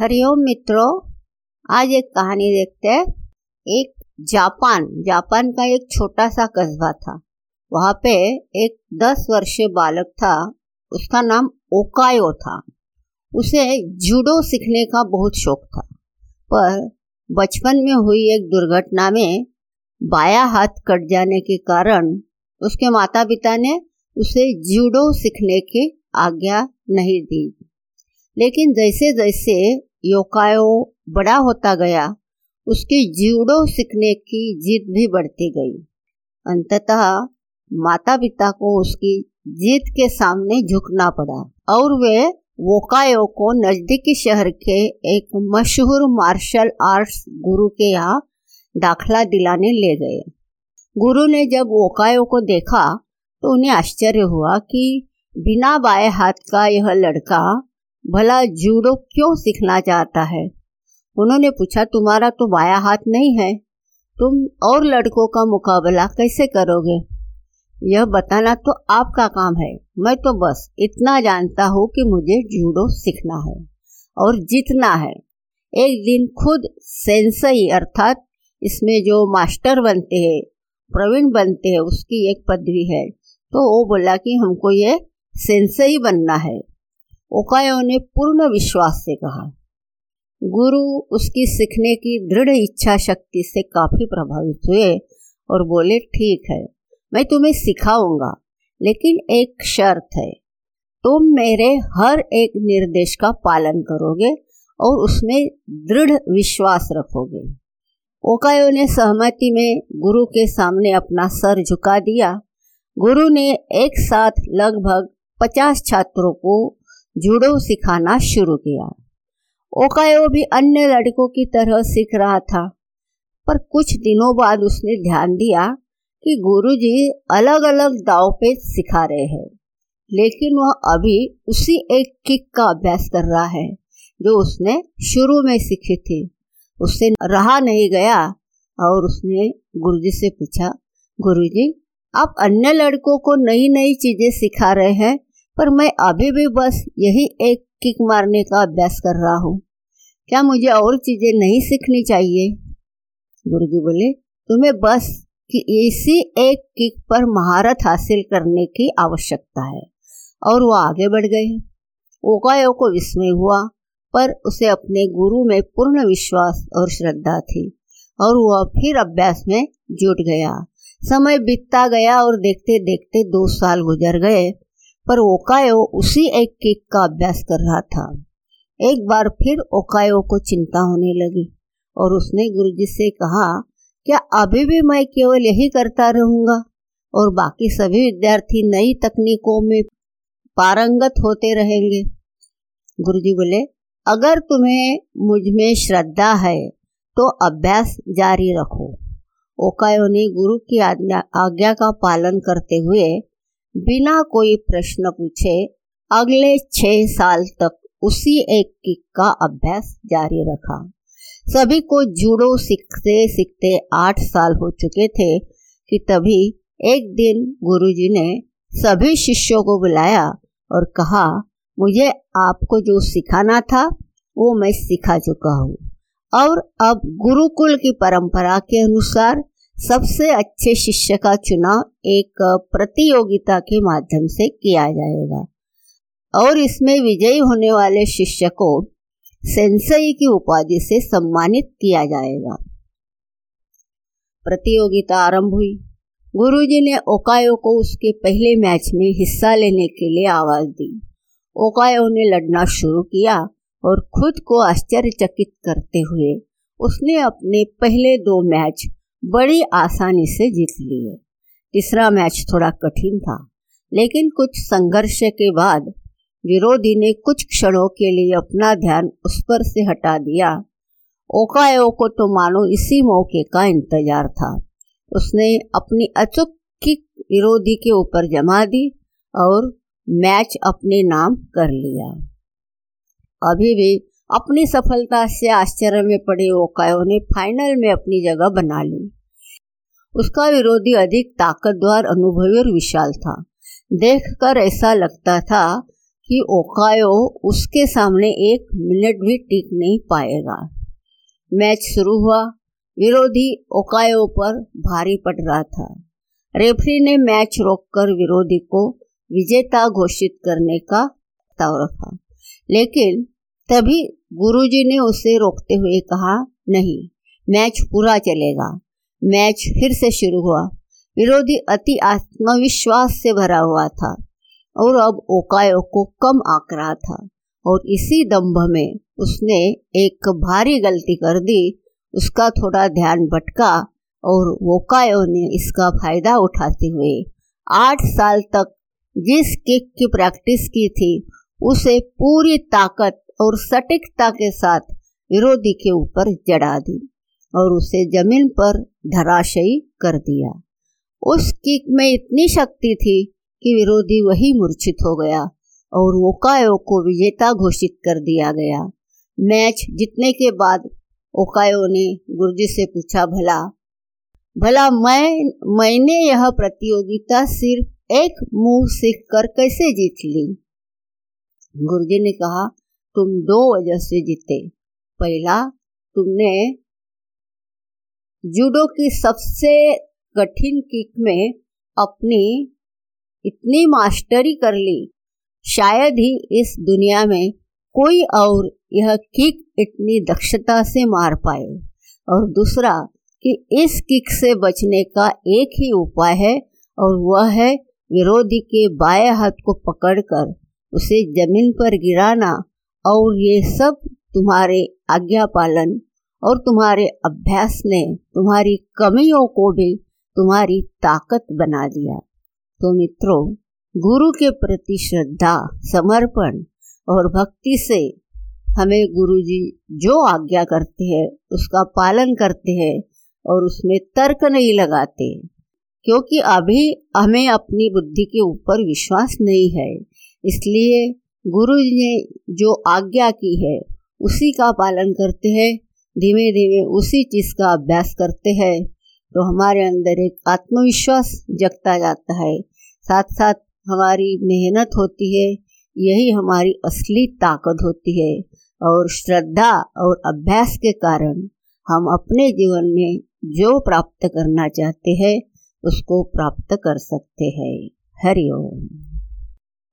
हरिओम मित्रों, आज एक कहानी देखते हैं। एक जापान जापान का एक छोटा सा कस्बा था। वहाँ पे एक दस वर्षीय बालक था, उसका नाम ओकायो था। उसे जूडो सीखने का बहुत शौक था। पर बचपन में हुई एक दुर्घटना में बाया हाथ कट जाने के कारण उसके माता पिता ने उसे जूडो सीखने की आज्ञा नहीं दी। लेकिन जैसे जैसे योकायो बड़ा होता गया, उसकी जूडो सीखने की जिद भी बढ़ती गई। अंततः माता पिता को उसकी जीत के सामने झुकना पड़ा और वे वोकायो को नजदीकी शहर के एक मशहूर मार्शल आर्ट्स गुरु के यहाँ दाखला दिलाने ले गए। गुरु ने जब वोकायो को देखा तो उन्हें आश्चर्य हुआ कि बिना बाएँ हाथ का यह लड़का भला जूडो क्यों सीखना चाहता है? उन्होंने पूछा, तुम्हारा तो बाया हाथ नहीं है। तुम और लड़कों का मुकाबला कैसे करोगे? यह बताना तो आपका काम है। मैं तो बस इतना जानता हूँ कि मुझे जूडो सीखना है और जीतना है। एक दिन खुद सेंसई अर्थात इसमें जो मास्टर बनते हैं, प्रवीण बनते हैं, उसकी एक पदवी है। तो वो बोला कि हमको ये सेंसई बनना है। ओकायो ने पूर्ण विश्वास से कहा। गुरु उसकी सीखने की दृढ़ इच्छा शक्ति से काफ़ी प्रभावित हुए और बोले, ठीक है, मैं तुम्हें सिखाऊँगा, लेकिन एक शर्त है। तुम मेरे हर एक निर्देश का पालन करोगे और उसमें दृढ़ विश्वास रखोगे। ओकायो ने सहमति में गुरु के सामने अपना सर झुका दिया। गुरु ने एक साथ लगभग पचास छात्रों को जूडो सिखाना शुरू किया। ओकायो भी अन्य लड़कों की तरह सीख रहा था, पर कुछ दिनों बाद उसने ध्यान दिया कि गुरुजी अलग अलग दाव पे सिखा रहे हैं, लेकिन वह अभी उसी एक किक का अभ्यास कर रहा है जो उसने शुरू में सीखी थी। उससे रहा नहीं गया और उसने गुरुजी से पूछा, गुरुजी, आप अन्य लड़कों को नई नई चीज़ें सिखा रहे हैं? पर मैं अभी भी बस यही एक किक मारने का अभ्यास कर रहा हूँ। क्या मुझे और चीज़ें नहीं सीखनी चाहिए? गुरुजी बोले, तुम्हें बस कि इसी एक किक पर महारत हासिल करने की आवश्यकता है। और वो आगे बढ़ गए। ओकायो को विस्मय हुआ, पर उसे अपने गुरु में पूर्ण विश्वास और श्रद्धा थी। और वह फिर अभ्यास में जुट गया। समय बीतता गया और देखते देखते दो साल गुजर गए। पर ओकायो उसी एक किक का अभ्यास कर रहा था। एक बार फिर ओकायो को चिंता होने लगी और उसने गुरुजी से कहा, क्या अभी भी मैं केवल यही करता रहूँगा? और बाकी सभी विद्यार्थी नई तकनीकों में पारंगत होते रहेंगे। गुरुजी बोले, अगर तुम्हें मुझमें श्रद्धा है तो अभ्यास जारी रखो। ओकायो ने गुरु की आज्ञा आज्ञा का पालन करते हुए बिना कोई प्रश्न पूछे अगले छह साल तक उसी एक किक का अभ्यास जारी रखा। सभी को जूडो सीखते सीखते आठ साल हो चुके थे कि तभी एक दिन गुरुजी ने सभी शिष्यों को बुलाया और कहा, मुझे आपको जो सिखाना था, वो मैं सिखा चुका हूँ। और अब गुरुकुल की परंपरा के अनुसार सबसे अच्छे शिष्य का चुनाव एक प्रतियोगिता के माध्यम से किया जाएगा। और इसमें विजयी होने वाले शिष्य को सेंसई की उपाधि से सम्मानित किया जाएगा। प्रतियोगिता आरंभ हुई। गुरुजी ने ओकायो को उसके पहले मैच में हिस्सा लेने के लिए आवाज़ दी। ओकायो ने लड़ना शुरू किया और खुद को आश्चर्यचकित करते हुए उसने अपने पहले दो मैच बड़ी आसानी से जीत लिए। तीसरा मैच थोड़ा कठिन था, लेकिन कुछ संघर्ष के बाद विरोधी ने कुछ क्षणों के लिए अपना ध्यान उस पर से हटा दिया। ओकायो को तो मानो इसी मौके का इंतज़ार था। उसने अपनी अचूक किक विरोधी के ऊपर जमा दी और मैच अपने नाम कर लिया। अभी भी अपनी सफलता से आश्चर्य में पड़े ओकायो ने फाइनल में अपनी जगह बना ली। उसका विरोधी अधिक ताकतवर, अनुभवी और विशाल था। देखकर ऐसा लगता था कि ओकायो उसके सामने एक मिनट भी टिक नहीं पाएगा। मैच शुरू हुआ। विरोधी ओकायो पर भारी पड़ रहा था। रेफरी ने मैच रोककर विरोधी को विजेता घोषित करने का प्रस्ताव रखा। लेकिन तभी गुरुजी ने उसे रोकते हुए कहा, नहीं, मैच पूरा चलेगा। मैच फिर से शुरू हुआ। विरोधी अति आत्मविश्वास से भरा हुआ था और अब ओकायो को कम आंक रहा था और इसी दम्भ में उसने एक भारी गलती कर दी। उसका थोड़ा ध्यान भटका और ओकायो ने इसका फ़ायदा उठाते हुए आठ साल तक जिस किक की प्रैक्टिस की थी, उसे पूरी ताकत और सटीकता के साथ विरोधी के ऊपर जड़ा दी और उसे ज़मीन पर धराशयी कर दिया। उस किक में इतनी शक्ति थी कि विरोधी वही मूर्छित हो गया और ओकायो को विजेता घोषित कर दिया गया। मैच जीतने के बाद ओकायो ने गुरुजी से पूछा, भला भला मैं, मैंने यह प्रतियोगिता सिर्फ़ एक मुँह सीख कर कैसे जीत ली? गुरुजी ने कहा, तुम दो वजह से जीते। पहला, तुमने जूडो की सबसे कठिन किक में अपनी इतनी मास्टरी कर ली, शायद ही इस दुनिया में कोई और यह किक इतनी दक्षता से मार पाए। और दूसरा कि इस किक से बचने का एक ही उपाय है, और वह है विरोधी के बाएँ हाथ को पकड़कर उसे ज़मीन पर गिराना, और ये सब तुम्हारे आज्ञा पालन और तुम्हारे अभ्यास ने तुम्हारी कमियों को भी तुम्हारी ताकत बना दिया। तो मित्रों, गुरु के प्रति श्रद्धा, समर्पण और भक्ति से हमें गुरु जी जो आज्ञा करते हैं, उसका पालन करते हैं और उसमें तर्क नहीं लगाते। क्योंकि अभी हमें अपनी बुद्धि के ऊपर विश्वास नहीं है, इसलिए गुरु जी ने जो आज्ञा की है, उसी का पालन करते हैं धीमे धीमे उसी चीज़ का अभ्यास करते हैं तो हमारे अंदर एक आत्मविश्वास जगता जाता है। साथ साथ हमारी मेहनत होती है, यही हमारी असली ताकत होती है और श्रद्धा और अभ्यास के कारण हम अपने जीवन में जो प्राप्त करना चाहते हैं, उसको प्राप्त कर सकते हैं। हरिओम